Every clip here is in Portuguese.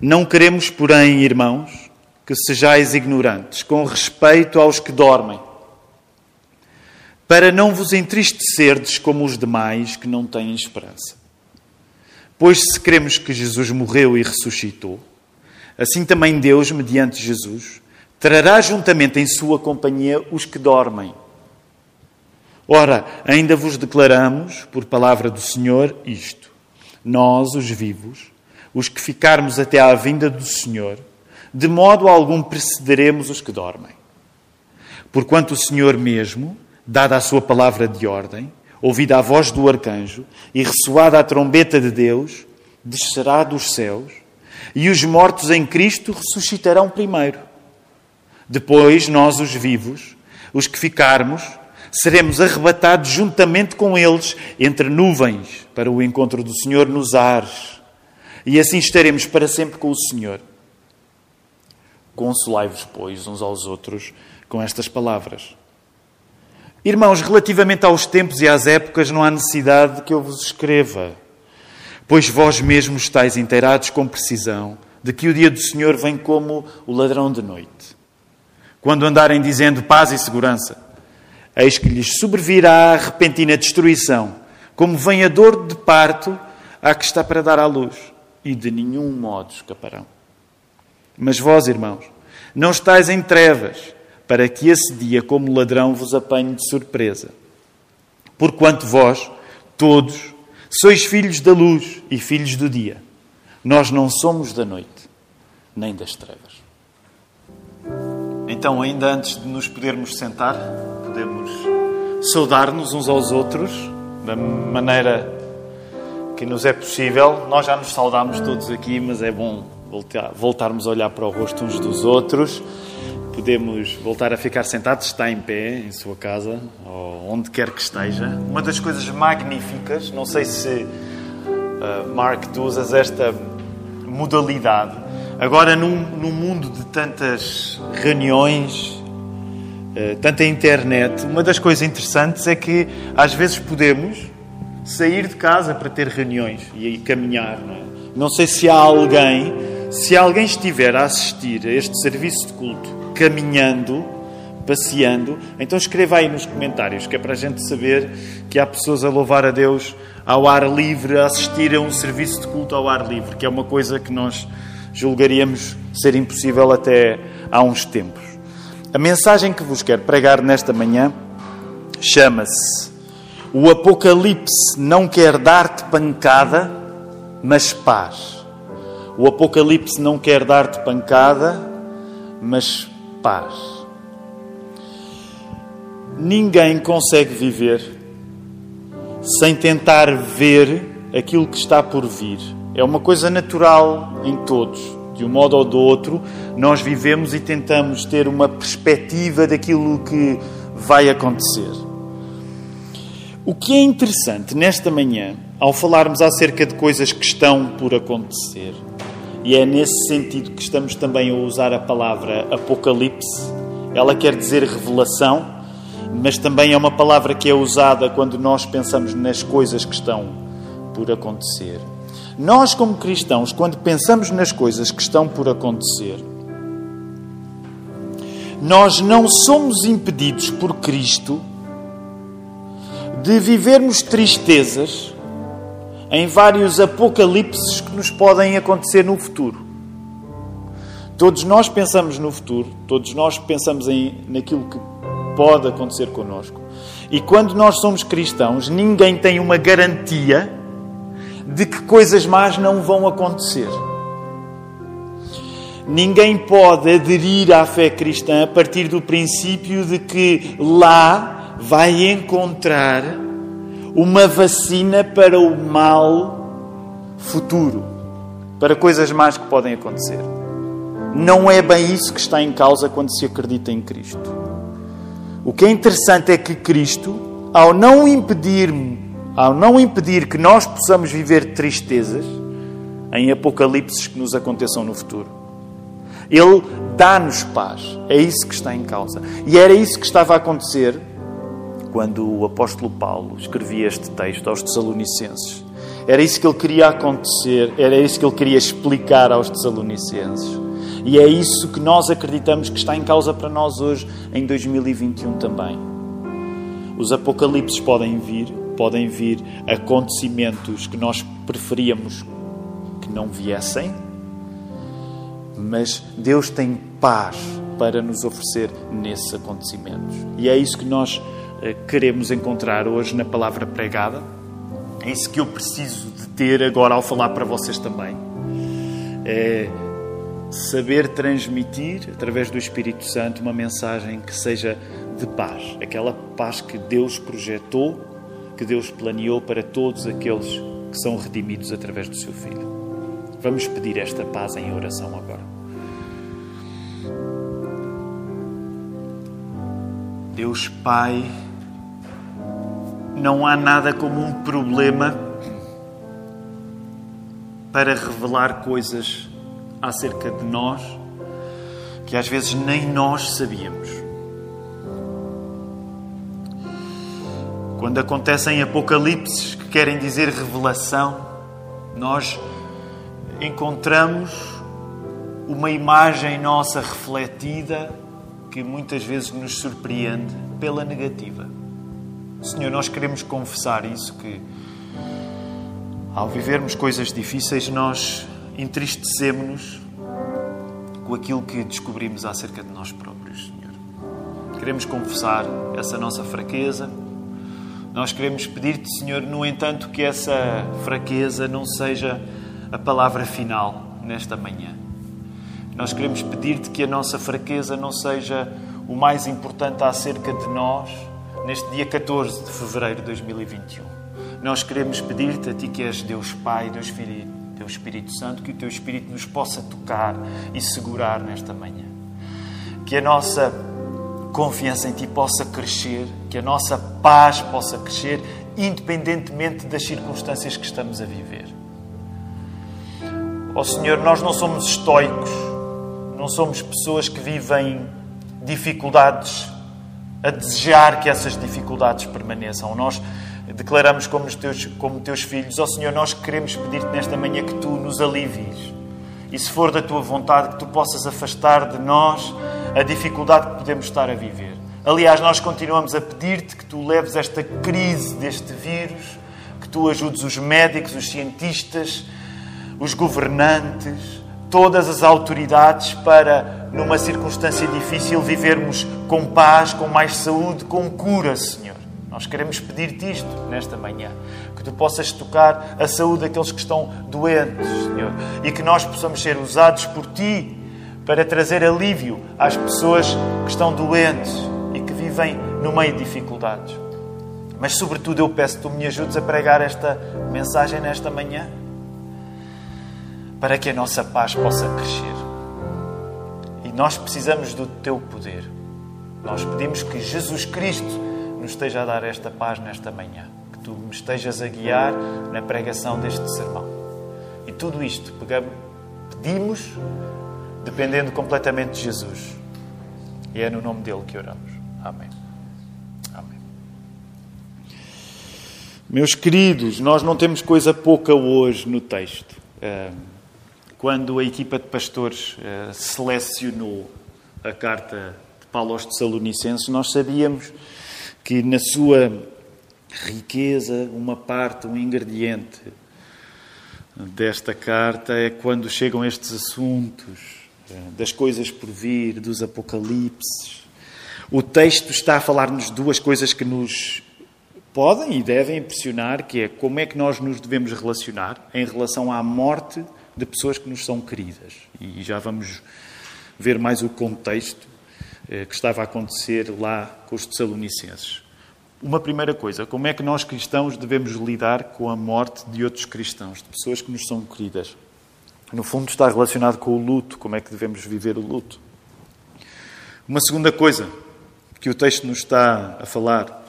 Não queremos, porém, irmãos, que sejais ignorantes com respeito aos que dormem, para não vos entristecerdes como os demais que não têm esperança. Pois se cremos que Jesus morreu e ressuscitou, assim também Deus, mediante Jesus, trará juntamente em sua companhia os que dormem. Ora, ainda vos declaramos, por palavra do Senhor, isto: nós, os vivos, os que ficarmos até à vinda do Senhor, de modo algum precederemos os que dormem. Porquanto o Senhor mesmo, dada a sua palavra de ordem, ouvida a voz do arcanjo e ressoada a trombeta de Deus, descerá dos céus, e os mortos em Cristo ressuscitarão primeiro. Depois, nós, os vivos, os que ficarmos, seremos arrebatados juntamente com eles entre nuvens para o encontro do Senhor nos ares. E assim estaremos para sempre com o Senhor. Consolai-vos, pois, uns aos outros com estas palavras. Irmãos, relativamente aos tempos e às épocas, não há necessidade de que eu vos escreva, pois vós mesmos estáis inteirados com precisão de que o dia do Senhor vem como o ladrão de noite. Quando andarem dizendo paz e segurança, eis que lhes sobrevirá a repentina destruição, como vem a dor de parto a que está para dar à luz, e de nenhum modo escaparão. Mas vós, irmãos, não estáis em trevas, para que esse dia, como ladrão, vos apanhe de surpresa. Porquanto vós, todos, sois filhos da luz e filhos do dia. Nós não somos da noite, nem das trevas. Então, ainda antes de nos podermos sentar, podemos saudar-nos uns aos outros da maneira que nos é possível. Nós já nos saudámos todos aqui, mas é bom voltarmos a olhar para o rosto uns dos outros podemos voltar a ficar sentados, está em pé em sua casa ou onde quer que esteja. Uma das coisas magníficas, não sei se, uh, Mark, tu usas esta modalidade. Agora, num, num mundo de tantas reuniões, uh, tanta internet, uma das coisas interessantes é que às vezes podemos sair de casa para ter reuniões e caminhar. Não, é? não sei se há alguém, se alguém estiver a assistir a este serviço de culto caminhando, passeando, então escreva aí nos comentários, que é para a gente saber que há pessoas a louvar a Deus ao ar livre, a assistir a um serviço de culto ao ar livre, que é uma coisa que nós julgaríamos ser impossível até há uns tempos. A mensagem que vos quero pregar nesta manhã chama-se O Apocalipse não quer dar-te pancada, mas paz. O Apocalipse não quer dar-te pancada, mas paz. Ninguém consegue viver sem tentar ver aquilo que está por vir. É uma coisa natural em todos. De um modo ou do outro, nós vivemos e tentamos ter uma perspectiva daquilo que vai acontecer. O que é interessante nesta manhã, ao falarmos acerca de coisas que estão por acontecer, e é nesse sentido que estamos também a usar a palavra Apocalipse. Ela quer dizer revelação, mas também é uma palavra que é usada quando nós pensamos nas coisas que estão por acontecer. Nós, como cristãos, quando pensamos nas coisas que estão por acontecer, nós não somos impedidos por Cristo de vivermos tristezas em vários apocalipses que nos podem acontecer no futuro. Todos nós pensamos no futuro, todos nós pensamos em, naquilo que pode acontecer connosco. E quando nós somos cristãos, ninguém tem uma garantia de que coisas más não vão acontecer. Ninguém pode aderir à fé cristã a partir do princípio de que lá vai encontrar uma vacina para o mal futuro, para coisas más que podem acontecer. Não é bem isso que está em causa quando se acredita em Cristo. O que é interessante é que Cristo, ao não impedir, ao não impedir que nós possamos viver tristezas em apocalipses que nos aconteçam no futuro, ele dá-nos paz. É isso que está em causa. E era isso que estava a acontecer quando o apóstolo Paulo escrevia este texto aos Tessalonicenses. Era isso que ele queria acontecer, era isso que ele queria explicar aos Tessalonicenses. E é isso que nós acreditamos que está em causa para nós hoje, em 2021 também. Os apocalipses podem vir, podem vir acontecimentos que nós preferíamos que não viessem, mas Deus tem paz para nos oferecer nesses acontecimentos. E é isso que nós queremos encontrar hoje na palavra pregada. É isso que eu preciso de ter agora ao falar para vocês também. É saber transmitir, através do Espírito Santo, uma mensagem que seja de paz. Aquela paz que Deus projetou, que Deus planeou para todos aqueles que são redimidos através do seu Filho. Vamos pedir esta paz em oração agora. Deus Pai, não há nada como um problema para revelar coisas acerca de nós que às vezes nem nós sabíamos. Quando acontecem apocalipses que querem dizer revelação, nós encontramos uma imagem nossa refletida que muitas vezes nos surpreende pela negativa. Senhor, nós queremos confessar isso que ao vivermos coisas difíceis nós entristecemos-nos com aquilo que descobrimos acerca de nós próprios, Senhor. Queremos confessar essa nossa fraqueza. Nós queremos pedir-te, Senhor, no entanto, que essa fraqueza não seja a palavra final nesta manhã. Nós queremos pedir-te que a nossa fraqueza não seja o mais importante acerca de nós neste dia 14 de fevereiro de 2021. Nós queremos pedir-te a ti que és Deus Pai, Deus Filho, Deus Espírito Santo, que o teu Espírito nos possa tocar e segurar nesta manhã. Que a nossa confiança em ti possa crescer, que a nossa paz possa crescer, independentemente das circunstâncias que estamos a viver. Ó oh, Senhor, nós não somos estoicos não somos pessoas que vivem dificuldades a desejar que essas dificuldades permaneçam. Nós declaramos como teus, como teus filhos, ó oh, Senhor, nós queremos pedir-te nesta manhã que tu nos alivies. E se for da tua vontade, que tu possas afastar de nós a dificuldade que podemos estar a viver. Aliás, nós continuamos a pedir-te que tu leves esta crise deste vírus, que tu ajudes os médicos, os cientistas, os governantes, todas as autoridades para, numa circunstância difícil, vivermos com paz, com mais saúde, com cura, Senhor. Nós queremos pedir-te isto nesta manhã. Que tu possas tocar a saúde daqueles que estão doentes, Senhor. E que nós possamos ser usados por ti para trazer alívio às pessoas que estão doentes e que vivem no meio de dificuldades. Mas, sobretudo, eu peço que tu me ajudes a pregar esta mensagem nesta manhã para que a nossa paz possa crescer. Nós precisamos do teu poder. Nós pedimos que Jesus Cristo nos esteja a dar esta paz nesta manhã, que tu me estejas a guiar na pregação deste sermão. E tudo isto pedimos dependendo completamente de Jesus. E é no nome dele que oramos. Amém. Amém. Meus queridos, nós não temos coisa pouca hoje no texto quando a equipa de pastores uh, selecionou a carta de Paulo aos Tessalonicenses, nós sabíamos que na sua riqueza, uma parte, um ingrediente desta carta é quando chegam estes assuntos uh, das coisas por vir, dos apocalipses. O texto está a falar-nos duas coisas que nos podem e devem impressionar, que é como é que nós nos devemos relacionar em relação à morte de pessoas que nos são queridas. E já vamos ver mais o contexto eh, que estava a acontecer lá com os Tessalonicenses. Uma primeira coisa, como é que nós cristãos devemos lidar com a morte de outros cristãos, de pessoas que nos são queridas? No fundo, está relacionado com o luto, como é que devemos viver o luto. Uma segunda coisa que o texto nos está a falar,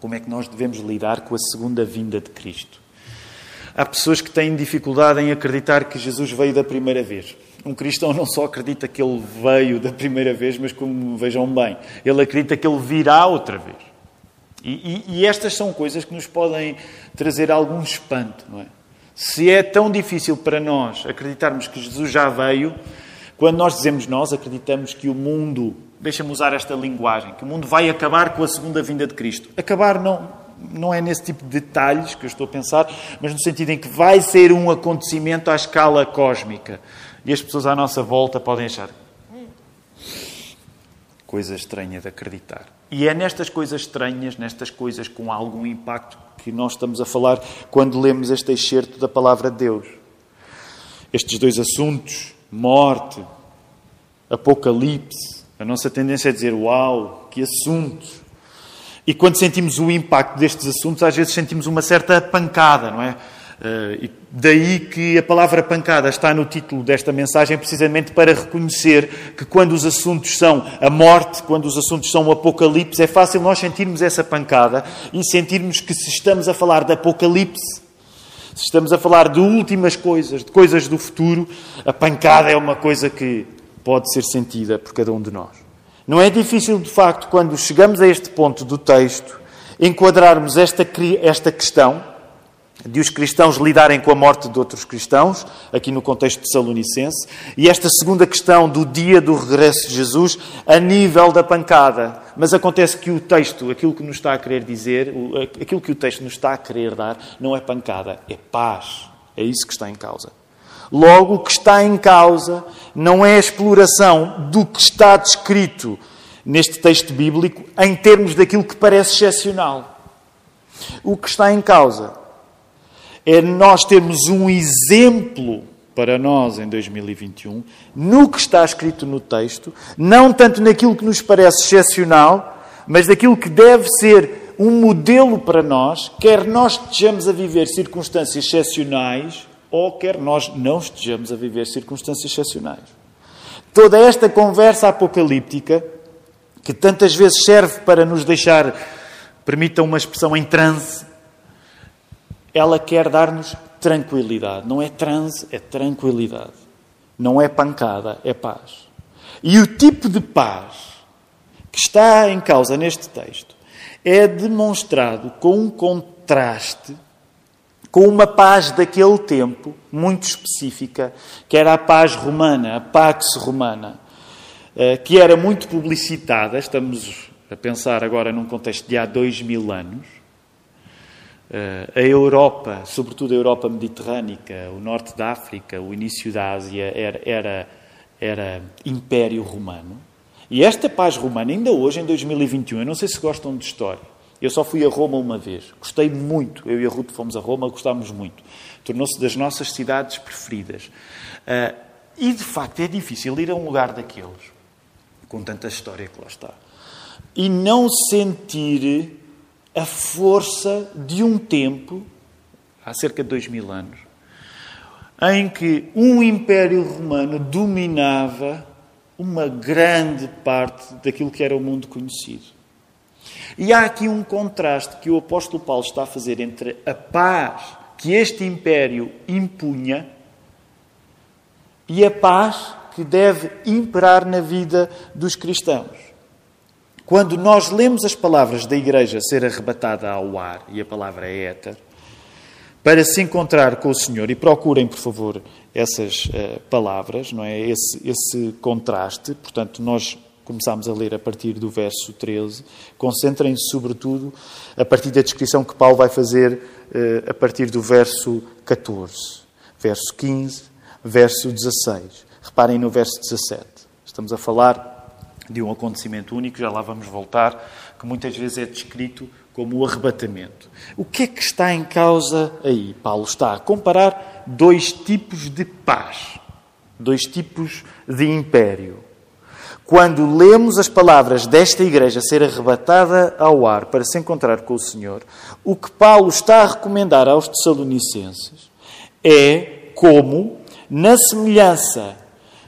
como é que nós devemos lidar com a segunda vinda de Cristo. Há pessoas que têm dificuldade em acreditar que Jesus veio da primeira vez. Um cristão não só acredita que ele veio da primeira vez, mas como vejam bem, ele acredita que ele virá outra vez. E, e, e estas são coisas que nos podem trazer algum espanto, não é? Se é tão difícil para nós acreditarmos que Jesus já veio, quando nós dizemos nós, acreditamos que o mundo, deixa-me usar esta linguagem, que o mundo vai acabar com a segunda vinda de Cristo. Acabar não, não é nesse tipo de detalhes que eu estou a pensar, mas no sentido em que vai ser um acontecimento à escala cósmica. E as pessoas à nossa volta podem achar coisa estranha de acreditar. E é nestas coisas estranhas, nestas coisas com algum impacto, que nós estamos a falar quando lemos este excerto da palavra de Deus. Estes dois assuntos, morte, apocalipse, a nossa tendência é dizer: Uau, que assuntos! E quando sentimos o impacto destes assuntos, às vezes sentimos uma certa pancada, não é? Uh, daí que a palavra pancada está no título desta mensagem, precisamente para reconhecer que quando os assuntos são a morte, quando os assuntos são o apocalipse, é fácil nós sentirmos essa pancada e sentirmos que se estamos a falar de apocalipse, se estamos a falar de últimas coisas, de coisas do futuro, a pancada é uma coisa que pode ser sentida por cada um de nós. Não é difícil, de facto, quando chegamos a este ponto do texto, enquadrarmos esta, esta questão de os cristãos lidarem com a morte de outros cristãos, aqui no contexto de Salonicense, e esta segunda questão do dia do regresso de Jesus a nível da pancada. Mas acontece que o texto, aquilo que nos está a querer dizer, aquilo que o texto nos está a querer dar, não é pancada, é paz. É isso que está em causa. Logo, o que está em causa não é a exploração do que está descrito neste texto bíblico em termos daquilo que parece excepcional. O que está em causa é nós termos um exemplo para nós em 2021, no que está escrito no texto, não tanto naquilo que nos parece excepcional, mas daquilo que deve ser um modelo para nós, quer nós estejamos a viver circunstâncias excepcionais ou quer nós não estejamos a viver circunstâncias excepcionais. Toda esta conversa apocalíptica, que tantas vezes serve para nos deixar, permitam uma expressão, em transe, ela quer dar-nos tranquilidade. Não é transe, é tranquilidade. Não é pancada, é paz. E o tipo de paz que está em causa neste texto é demonstrado com um contraste com uma paz daquele tempo, muito específica, que era a paz romana, a Pax Romana, eh, que era muito publicitada. Estamos a pensar agora num contexto de há dois mil anos. Uh, a Europa, sobretudo a Europa mediterrânica, o norte da África, o início da Ásia, era, era, era Império Romano. E esta paz romana, ainda hoje, em 2021, eu não sei se gostam de história, eu só fui a Roma uma vez. Gostei muito. Eu e a Ruth fomos a Roma, gostámos muito. Tornou-se das nossas cidades preferidas. Uh, e, de facto, é difícil ir a um lugar daqueles, com tanta história que lá está, e não sentir a força de um tempo, há cerca de dois mil anos, em que um Império Romano dominava uma grande parte daquilo que era o mundo conhecido. E há aqui um contraste que o apóstolo Paulo está a fazer entre a paz que este império impunha e a paz que deve imperar na vida dos cristãos. Quando nós lemos as palavras da igreja ser arrebatada ao ar, e a palavra é éter, para se encontrar com o Senhor, e procurem, por favor, essas uh, palavras, não é? Esse, esse contraste. Portanto, nós começámos a ler a partir do verso 13. Concentrem-se, sobretudo, a partir da descrição que Paulo vai fazer uh, a partir do verso 14, verso 15, verso 16. Reparem no verso 17. Estamos a falar de um acontecimento único, já lá vamos voltar, que muitas vezes é descrito como o arrebatamento. O que é que está em causa aí? Paulo está a comparar dois tipos de paz, dois tipos de império. Quando lemos as palavras desta igreja ser arrebatada ao ar para se encontrar com o Senhor, o que Paulo está a recomendar aos Tessalonicenses é como, na semelhança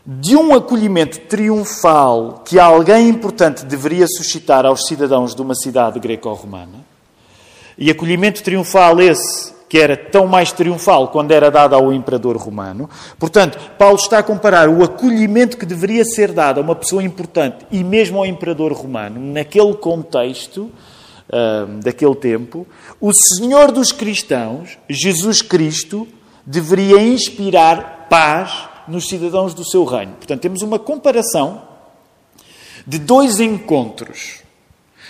de um acolhimento triunfal que alguém importante deveria suscitar aos cidadãos de uma cidade greco-romana. E acolhimento triunfal esse que era tão mais triunfal quando era dado ao imperador romano. Portanto, Paulo está a comparar o acolhimento que deveria ser dado a uma pessoa importante e mesmo ao imperador romano, naquele contexto uh, daquele tempo, o Senhor dos cristãos, Jesus Cristo, deveria inspirar paz nos cidadãos do seu reino. Portanto, temos uma comparação de dois encontros.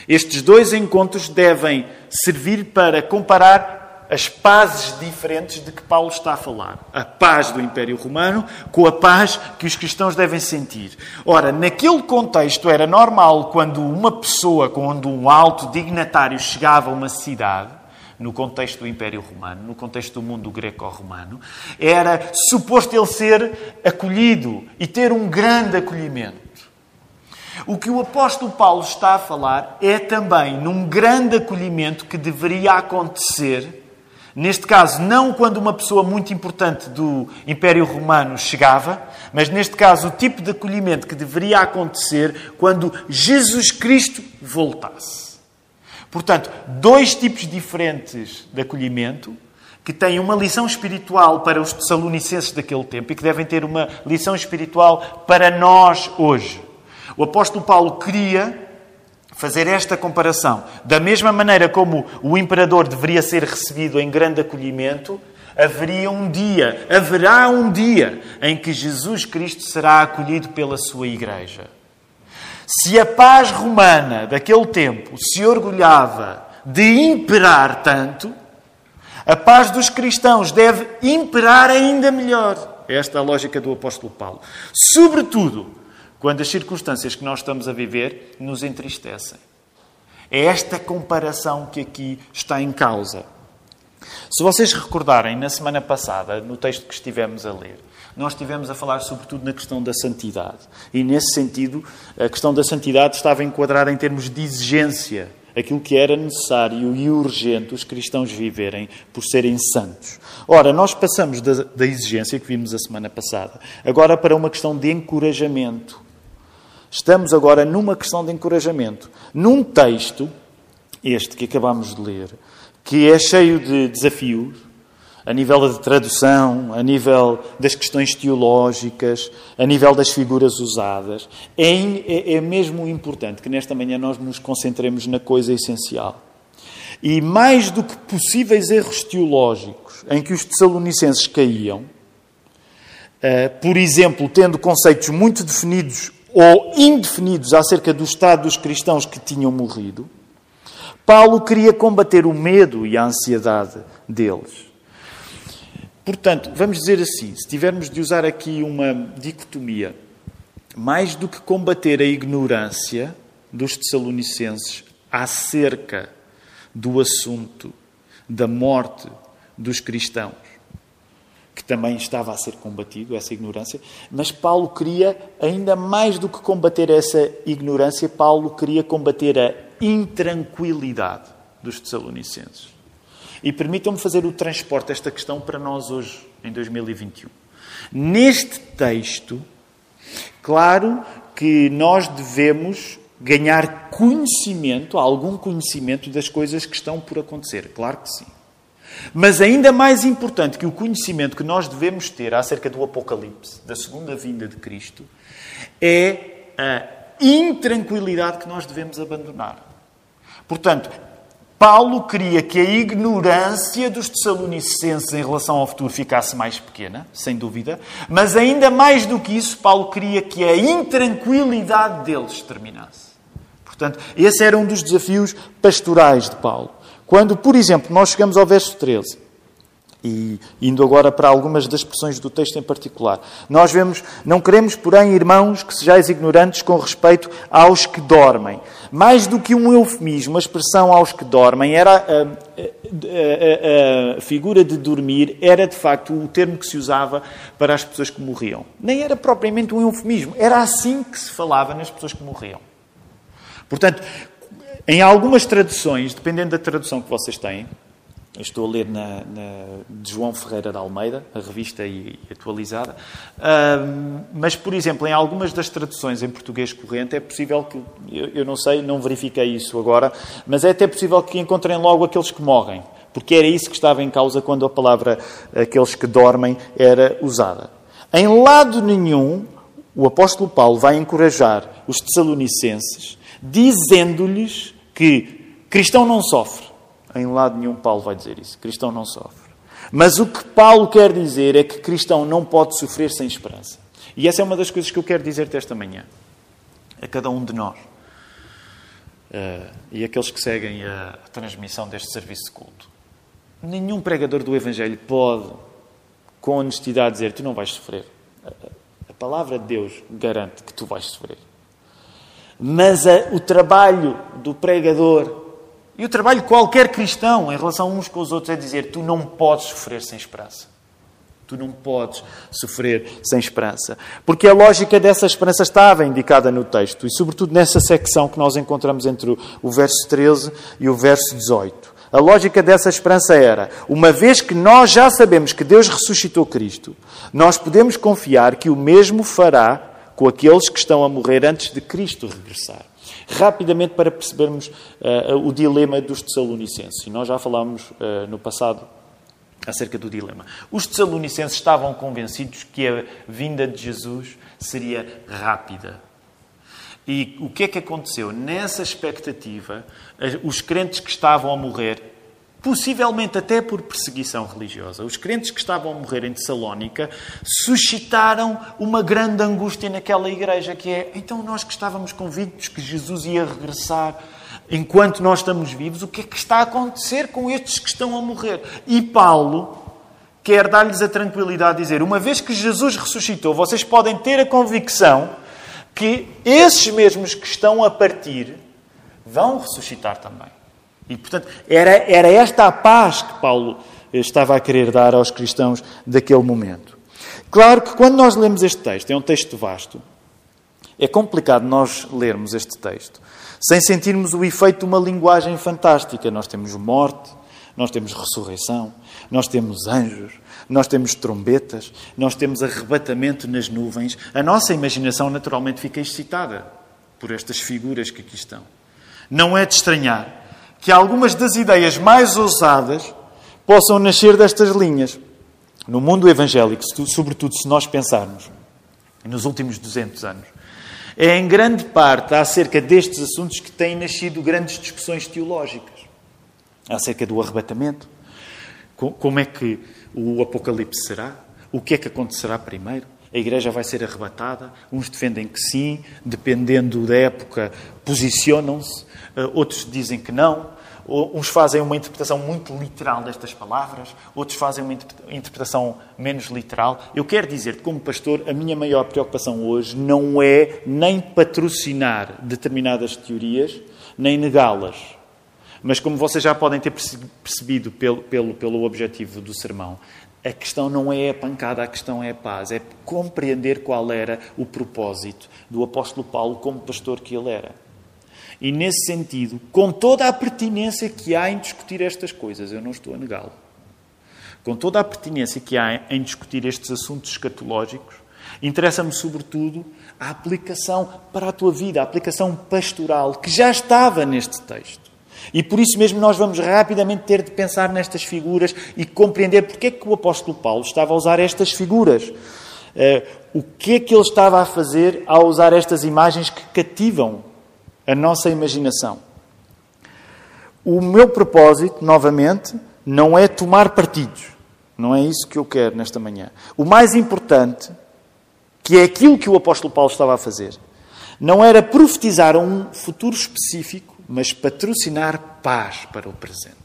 Estes dois encontros devem servir para comparar as pazes diferentes de que Paulo está a falar. A paz do Império Romano com a paz que os cristãos devem sentir. Ora, naquele contexto era normal quando uma pessoa, quando um alto dignatário chegava a uma cidade, no contexto do Império Romano, no contexto do mundo greco-romano, era suposto ele ser acolhido e ter um grande acolhimento. O que o apóstolo Paulo está a falar é também num grande acolhimento que deveria acontecer Neste caso, não quando uma pessoa muito importante do Império Romano chegava, mas neste caso, o tipo de acolhimento que deveria acontecer quando Jesus Cristo voltasse. Portanto, dois tipos diferentes de acolhimento que têm uma lição espiritual para os tessalonicenses daquele tempo e que devem ter uma lição espiritual para nós hoje. O apóstolo Paulo queria fazer esta comparação. Da mesma maneira como o imperador deveria ser recebido em grande acolhimento, haveria um dia, haverá um dia em que Jesus Cristo será acolhido pela sua igreja. Se a paz romana daquele tempo se orgulhava de imperar tanto, a paz dos cristãos deve imperar ainda melhor. Esta é a lógica do apóstolo Paulo. Sobretudo, quando as circunstâncias que nós estamos a viver nos entristecem. É esta comparação que aqui está em causa. Se vocês recordarem, na semana passada, no texto que estivemos a ler, nós estivemos a falar sobretudo na questão da santidade. E nesse sentido, a questão da santidade estava enquadrada em termos de exigência, aquilo que era necessário e urgente os cristãos viverem por serem santos. Ora, nós passamos da, da exigência que vimos a semana passada, agora para uma questão de encorajamento. Estamos agora numa questão de encorajamento. Num texto, este que acabamos de ler, que é cheio de desafios, a nível de tradução, a nível das questões teológicas, a nível das figuras usadas, é, é, é mesmo importante que nesta manhã nós nos concentremos na coisa essencial. E mais do que possíveis erros teológicos em que os tessalonicenses caíam, eh, por exemplo, tendo conceitos muito definidos ou indefinidos acerca do estado dos cristãos que tinham morrido, Paulo queria combater o medo e a ansiedade deles. Portanto, vamos dizer assim, se tivermos de usar aqui uma dicotomia, mais do que combater a ignorância dos tessalonicenses acerca do assunto da morte dos cristãos, que também estava a ser combatido, essa ignorância, mas Paulo queria, ainda mais do que combater essa ignorância, Paulo queria combater a intranquilidade dos Tessalonicenses. E permitam-me fazer o transporte desta questão para nós hoje, em 2021. Neste texto, claro que nós devemos ganhar conhecimento, algum conhecimento das coisas que estão por acontecer. Claro que sim. Mas ainda mais importante que o conhecimento que nós devemos ter acerca do Apocalipse, da segunda vinda de Cristo, é a intranquilidade que nós devemos abandonar. Portanto, Paulo queria que a ignorância dos tessalonicenses em relação ao futuro ficasse mais pequena, sem dúvida, mas ainda mais do que isso, Paulo queria que a intranquilidade deles terminasse. Portanto, esse era um dos desafios pastorais de Paulo. Quando, por exemplo, nós chegamos ao verso 13, e indo agora para algumas das expressões do texto em particular, nós vemos, não queremos, porém, irmãos, que sejais ignorantes com respeito aos que dormem. Mais do que um eufemismo, a expressão aos que dormem era a, a, a, a figura de dormir, era de facto o termo que se usava para as pessoas que morriam. Nem era propriamente um eufemismo, era assim que se falava nas pessoas que morriam. Portanto, em algumas traduções, dependendo da tradução que vocês têm, estou a ler na, na, de João Ferreira de Almeida, a revista e, atualizada, uh, mas, por exemplo, em algumas das traduções em português corrente é possível que, eu, eu, não sei, não verifiquei isso agora, mas é até possível que encontrem logo aqueles que morrem, porque era isso que estava em causa quando a palavra aqueles que dormem era usada. Em lado nenhum, o apóstolo Paulo vai encorajar os tessalonicenses dizendo-lhes que cristão não sofre. Em lado nenhum Paulo vai dizer isso. Cristão não sofre. Mas o que Paulo quer dizer é que cristão não pode sofrer sem esperança. E essa é uma das coisas que eu quero dizer-te esta manhã. A cada um de nós. Uh, e aqueles que seguem a, transmissão deste serviço de culto. Nenhum pregador do Evangelho pode, com honestidade, dizer: Tu não vais sofrer. A palavra de Deus garante que tu vais sofrer. Mas a, o trabalho do pregador e o trabalho de qualquer cristão em relação uns com os outros é dizer: tu não podes sofrer sem esperança. Tu não podes sofrer sem esperança. Porque a lógica dessa esperança estava indicada no texto, e sobretudo nessa secção que nós encontramos entre o verso 13 e o verso 18. A lógica dessa esperança era: uma vez que nós já sabemos que Deus ressuscitou Cristo, nós podemos confiar que o mesmo fará com aqueles que estão a morrer antes de Cristo regressar rapidamente para percebermos uh, o dilema dos Tessalonicenses. E nós já falámos uh, no passado acerca do dilema. Os Tessalonicenses estavam convencidos que a vinda de Jesus seria rápida. E o que é que aconteceu? Nessa expectativa, os crentes que estavam a morrer possivelmente até por perseguição religiosa. Os crentes que estavam a morrer em Tessalónica suscitaram uma grande angústia naquela igreja, que é, então nós que estávamos convictos que Jesus ia regressar enquanto nós estamos vivos, o que é que está a acontecer com estes que estão a morrer? E Paulo quer dar-lhes a tranquilidade de dizer, uma vez que Jesus ressuscitou, vocês podem ter a convicção que esses mesmos que estão a partir vão ressuscitar também. E, portanto, era, era esta a paz que Paulo estava a querer dar aos cristãos daquele momento. Claro que quando nós lemos este texto, é um texto vasto, é complicado nós lermos este texto sem sentirmos o efeito de uma linguagem fantástica. Nós temos morte, nós temos ressurreição, nós temos anjos, nós temos trombetas, nós temos arrebatamento nas nuvens. A nossa imaginação naturalmente fica excitada por estas figuras que aqui estão. Não é de estranhar que algumas das ideias mais ousadas possam nascer destas linhas. No mundo evangélico, sobretudo se nós pensarmos nos últimos 200 anos, é em grande parte acerca destes assuntos que têm nascido grandes discussões teológicas. Acerca do arrebatamento, como é que o Apocalipse será, o que é que acontecerá primeiro, a igreja vai ser arrebatada. Uns defendem que sim, dependendo da época, posicionam-se. Eh, outros dizem que não. Uns fazem uma interpretação muito literal destas palavras, outros fazem uma interpretação menos literal. Eu quero dizer como pastor, a minha maior preocupação hoje não é nem patrocinar determinadas teorias, nem negá-las. Mas como vocês já podem ter percebido pelo, pelo, pelo objetivo do sermão, a questão não é a pancada, a questão é a paz. É compreender qual era o propósito do apóstolo Paulo como pastor que ele era. E nesse sentido, com toda a pertinência que há em discutir estas coisas, eu não estou a negá-lo. Com toda a pertinência que há em discutir estes assuntos escatológicos, interessa-me sobretudo a aplicação para a tua vida, a aplicação pastoral que já estava neste texto. E por isso mesmo nós vamos rapidamente ter de pensar nestas figuras e compreender porque é que o apóstolo Paulo estava a usar estas figuras. Uh, o que é que ele estava a fazer ao usar estas imagens que cativam a nossa imaginação? O meu propósito, novamente, não é tomar partidos. Não é isso que eu quero nesta manhã. O mais importante, que é aquilo que o apóstolo Paulo estava a fazer, não era profetizar um futuro específico, mas patrocinar paz para o presente.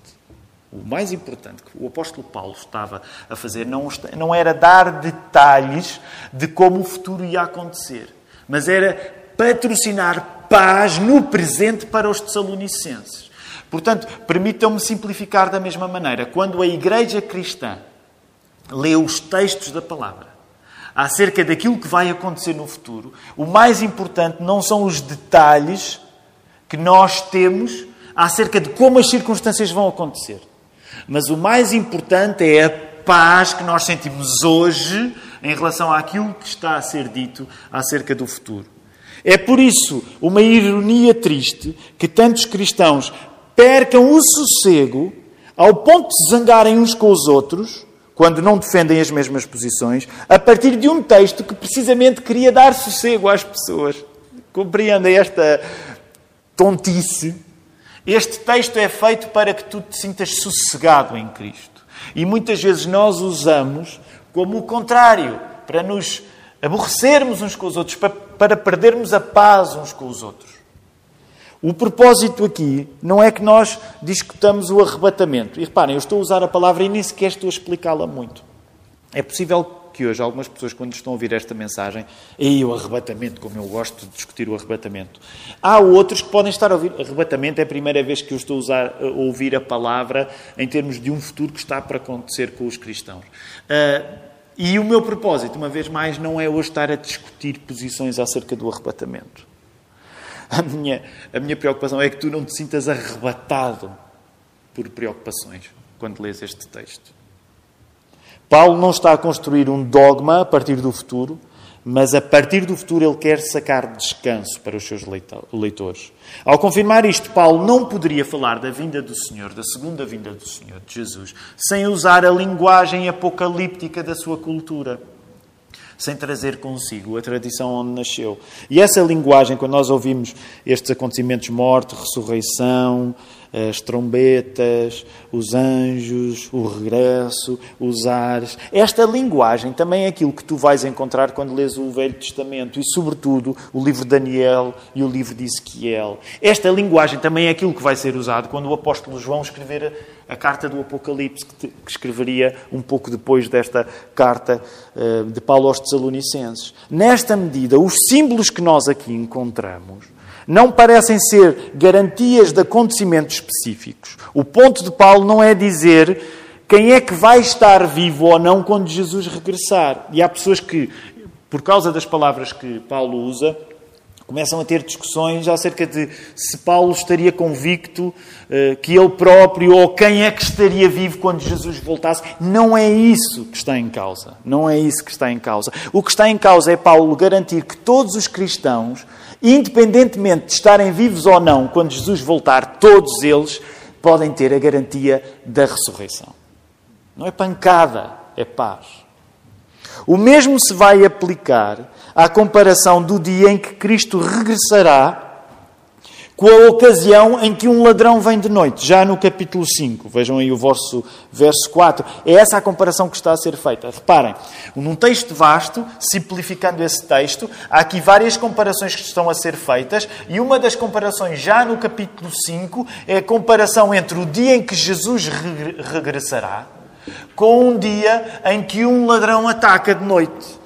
O mais importante que o apóstolo Paulo estava a fazer não, não era dar detalhes de como o futuro ia acontecer, mas era patrocinar paz no presente para os tessalonicenses. Portanto, permitam-me simplificar da mesma maneira. Quando a igreja cristã lê os textos da palavra acerca daquilo que vai acontecer no futuro, o mais importante não são os detalhes que nós temos acerca de como as circunstâncias vão acontecer. Mas o mais importante é a paz que nós sentimos hoje em relação àquilo que está a ser dito acerca do futuro. É por isso uma ironia triste que tantos cristãos percam o sossego ao ponto de zangarem uns com os outros, quando não defendem as mesmas posições, a partir de um texto que precisamente queria dar sossego às pessoas. Compreendem esta tontice. Este texto é feito para que tu te sintas sossegado em Cristo. E muitas vezes nós usamos como o contrário, para nos aborrecermos uns com os outros, para, para perdermos a paz uns com os outros. O propósito aqui não é que nós discutamos o arrebatamento. E reparem, eu estou a usar a palavra e nem sequer estou a explicá-la muito. É possível que hoje algumas pessoas, quando estão a ouvir esta mensagem, e o arrebatamento, como eu gosto de discutir o arrebatamento. Há outros que podem estar a ouvir. Arrebatamento é a primeira vez que eu estou a, usar, a ouvir a palavra em termos de um futuro que está para acontecer com os cristãos. Uh, e o meu propósito, uma vez mais, não é hoje estar a discutir posições acerca do arrebatamento. A minha, a minha preocupação é que tu não te sintas arrebatado por preocupações quando lês este texto. Paulo não está a construir um dogma a partir do futuro, mas a partir do futuro ele quer sacar descanso para os seus leitores. Ao confirmar isto, Paulo não poderia falar da vinda do Senhor, da segunda vinda do Senhor, de Jesus, sem usar a linguagem apocalíptica da sua cultura sem trazer consigo a tradição onde nasceu. E essa linguagem, quando nós ouvimos estes acontecimentos, morte, ressurreição, as trombetas, os anjos, o regresso, os ares. Esta linguagem também é aquilo que tu vais encontrar quando lês o Velho Testamento e, sobretudo, o livro de Daniel e o livro de Ezequiel. Esta linguagem também é aquilo que vai ser usado quando o apóstolo João escrever a carta do Apocalipse, que, escreveria um pouco depois desta carta eh, de Paulo aos Tessalonicenses. Nesta medida, os símbolos que nós aqui encontramos não parecem ser garantias de acontecimentos específicos. O ponto de Paulo não é dizer quem é que vai estar vivo ou não quando Jesus regressar. E há pessoas que, por causa das palavras que Paulo usa, começam a ter discussões acerca de se Paulo estaria convicto uh, que ele próprio ou quem é que estaria vivo quando Jesus voltasse. Não é isso que está em causa. Não é isso que está em causa. O que está em causa é Paulo garantir que todos os cristãos independentemente de estarem vivos ou não, quando Jesus voltar, todos eles podem ter a garantia da ressurreição. Não é pancada, é paz. O mesmo se vai aplicar à comparação do dia em que Cristo regressará com a ocasião em que um ladrão vem de noite, já no capítulo 5. Vejam aí o vosso verso 4. É essa a comparação que está a ser feita. Reparem, num texto vasto, simplificando esse texto, há aqui várias comparações que estão a ser feitas, e uma das comparações, já no capítulo 5, é a comparação entre o dia em que Jesus regressará com um dia em que um ladrão ataca de noite.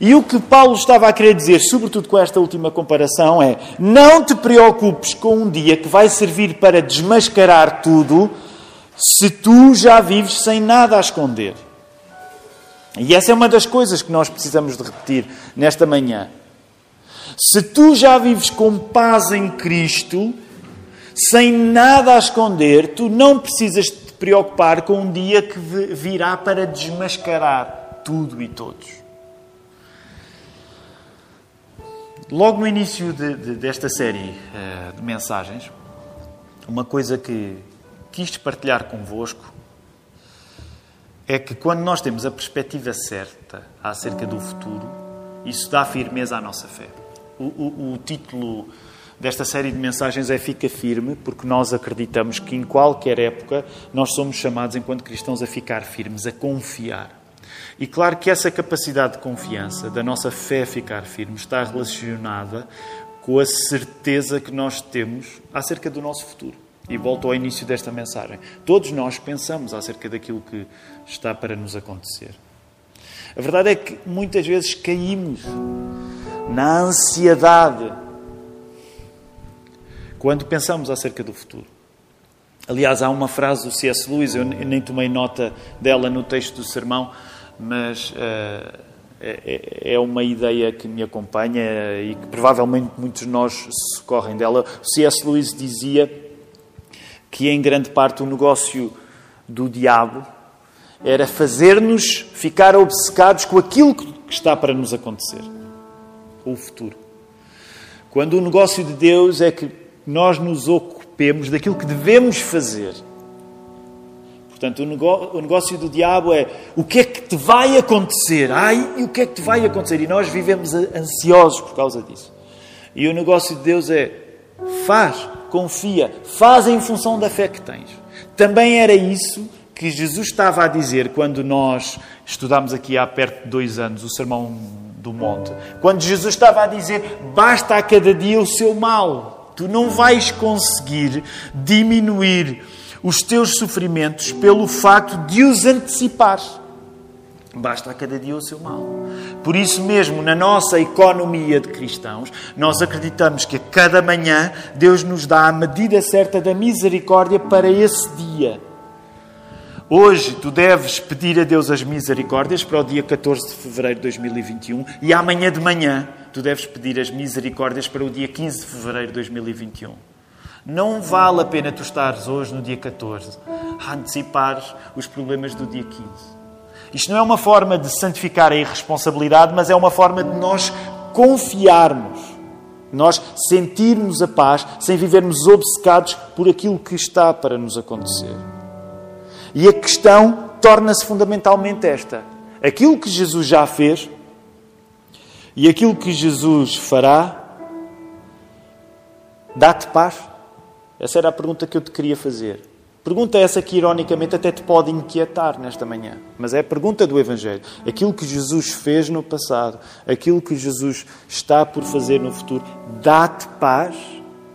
E o que Paulo estava a querer dizer, sobretudo com esta última comparação, é: não te preocupes com um dia que vai servir para desmascarar tudo, se tu já vives sem nada a esconder. E essa é uma das coisas que nós precisamos de repetir nesta manhã. Se tu já vives com paz em Cristo, sem nada a esconder, tu não precisas te preocupar com um dia que virá para desmascarar tudo e todos. Logo no início de, de, desta série uh, de mensagens, uma coisa que quis partilhar convosco é que quando nós temos a perspectiva certa acerca do futuro, isso dá firmeza à nossa fé. O, o, o título desta série de mensagens é Fica Firme, porque nós acreditamos que em qualquer época nós somos chamados, enquanto cristãos, a ficar firmes, a confiar. E claro que essa capacidade de confiança, da nossa fé ficar firme, está relacionada com a certeza que nós temos acerca do nosso futuro. E volto ao início desta mensagem. Todos nós pensamos acerca daquilo que está para nos acontecer. A verdade é que muitas vezes caímos na ansiedade quando pensamos acerca do futuro. Aliás, há uma frase do C.S. Lewis, eu nem tomei nota dela no texto do sermão, mas uh, é, é uma ideia que me acompanha e que provavelmente muitos de nós socorrem dela. C.S. Lewis dizia que, em grande parte, o negócio do diabo era fazer-nos ficar obcecados com aquilo que está para nos acontecer, o futuro. Quando o negócio de Deus é que nós nos ocupemos daquilo que devemos fazer Portanto, o negócio do diabo é o que é que te vai acontecer? Ai, e o que é que te vai acontecer? E nós vivemos ansiosos por causa disso. E o negócio de Deus é faz, confia, faz em função da fé que tens. Também era isso que Jesus estava a dizer quando nós estudámos aqui há perto de dois anos o Sermão do Monte. Quando Jesus estava a dizer: basta a cada dia o seu mal. Tu não vais conseguir diminuir os teus sofrimentos pelo facto de os antecipar. Basta a cada dia o seu mal. Por isso mesmo, na nossa economia de cristãos, nós acreditamos que a cada manhã Deus nos dá a medida certa da misericórdia para esse dia. Hoje tu deves pedir a Deus as misericórdias para o dia 14 de fevereiro de 2021 e amanhã de manhã tu deves pedir as misericórdias para o dia 15 de fevereiro de 2021. Não vale a pena tu estares hoje no dia 14 a antecipar os problemas do dia 15. Isto não é uma forma de santificar a irresponsabilidade, mas é uma forma de nós confiarmos, nós sentirmos a paz sem vivermos obcecados por aquilo que está para nos acontecer. E a questão torna-se fundamentalmente esta: aquilo que Jesus já fez e aquilo que Jesus fará dá-te paz? Essa era a pergunta que eu te queria fazer. Pergunta essa que, ironicamente, até te pode inquietar nesta manhã. Mas é a pergunta do Evangelho. Aquilo que Jesus fez no passado, aquilo que Jesus está por fazer no futuro, dá-te paz?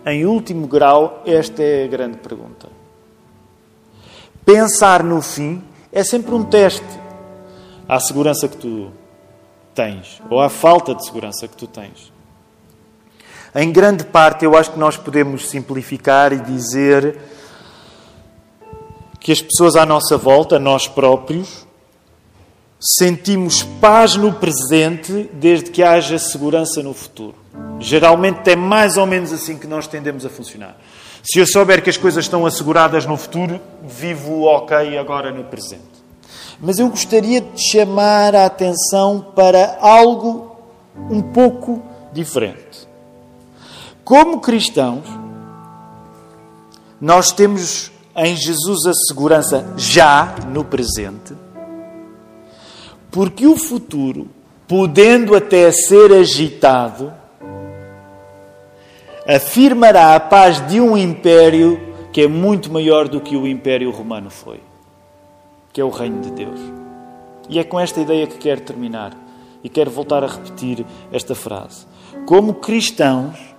Em último grau, esta é a grande pergunta. Pensar no fim é sempre um teste à segurança que tu tens, ou à falta de segurança que tu tens. Em grande parte, eu acho que nós podemos simplificar e dizer que as pessoas à nossa volta, nós próprios, sentimos paz no presente desde que haja segurança no futuro. Geralmente é mais ou menos assim que nós tendemos a funcionar. Se eu souber que as coisas estão asseguradas no futuro, vivo ok agora no presente. Mas eu gostaria de chamar a atenção para algo um pouco diferente. Como cristãos, nós temos em Jesus a segurança já no presente, porque o futuro, podendo até ser agitado, afirmará a paz de um império que é muito maior do que o Império Romano foi, que é o Reino de Deus. E é com esta ideia que quero terminar e quero voltar a repetir esta frase. Como cristãos,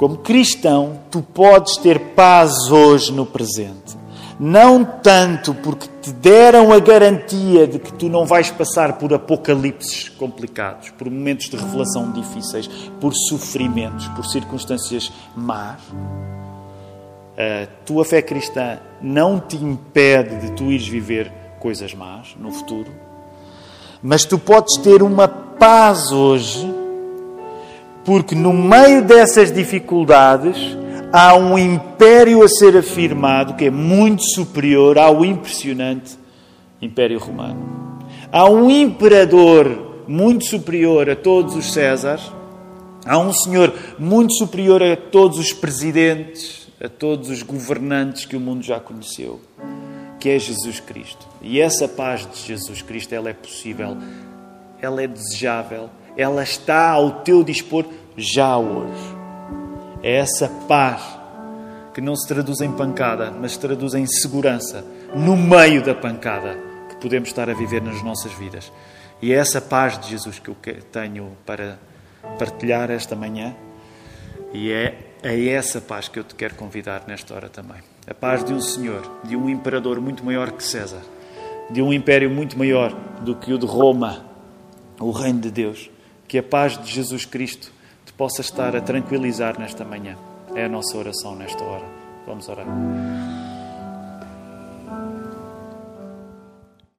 como cristão, tu podes ter paz hoje no presente. Não tanto porque te deram a garantia de que tu não vais passar por apocalipses complicados, por momentos de revelação difíceis, por sofrimentos, por circunstâncias más. A tua fé cristã não te impede de tu ires viver coisas más no futuro, mas tu podes ter uma paz hoje porque no meio dessas dificuldades há um império a ser afirmado que é muito superior ao impressionante Império Romano. Há um imperador muito superior a todos os Césares, há um senhor muito superior a todos os presidentes, a todos os governantes que o mundo já conheceu, que é Jesus Cristo. E essa paz de Jesus Cristo, ela é possível, ela é desejável, ela está ao teu dispor já hoje. É essa paz que não se traduz em pancada, mas se traduz em segurança no meio da pancada que podemos estar a viver nas nossas vidas. E é essa paz de Jesus que eu tenho para partilhar esta manhã. E é a essa paz que eu te quero convidar nesta hora também. A paz de um Senhor, de um imperador muito maior que César, de um império muito maior do que o de Roma, o reino de Deus que a paz de Jesus Cristo te possa estar a tranquilizar nesta manhã. É a nossa oração nesta hora. Vamos orar.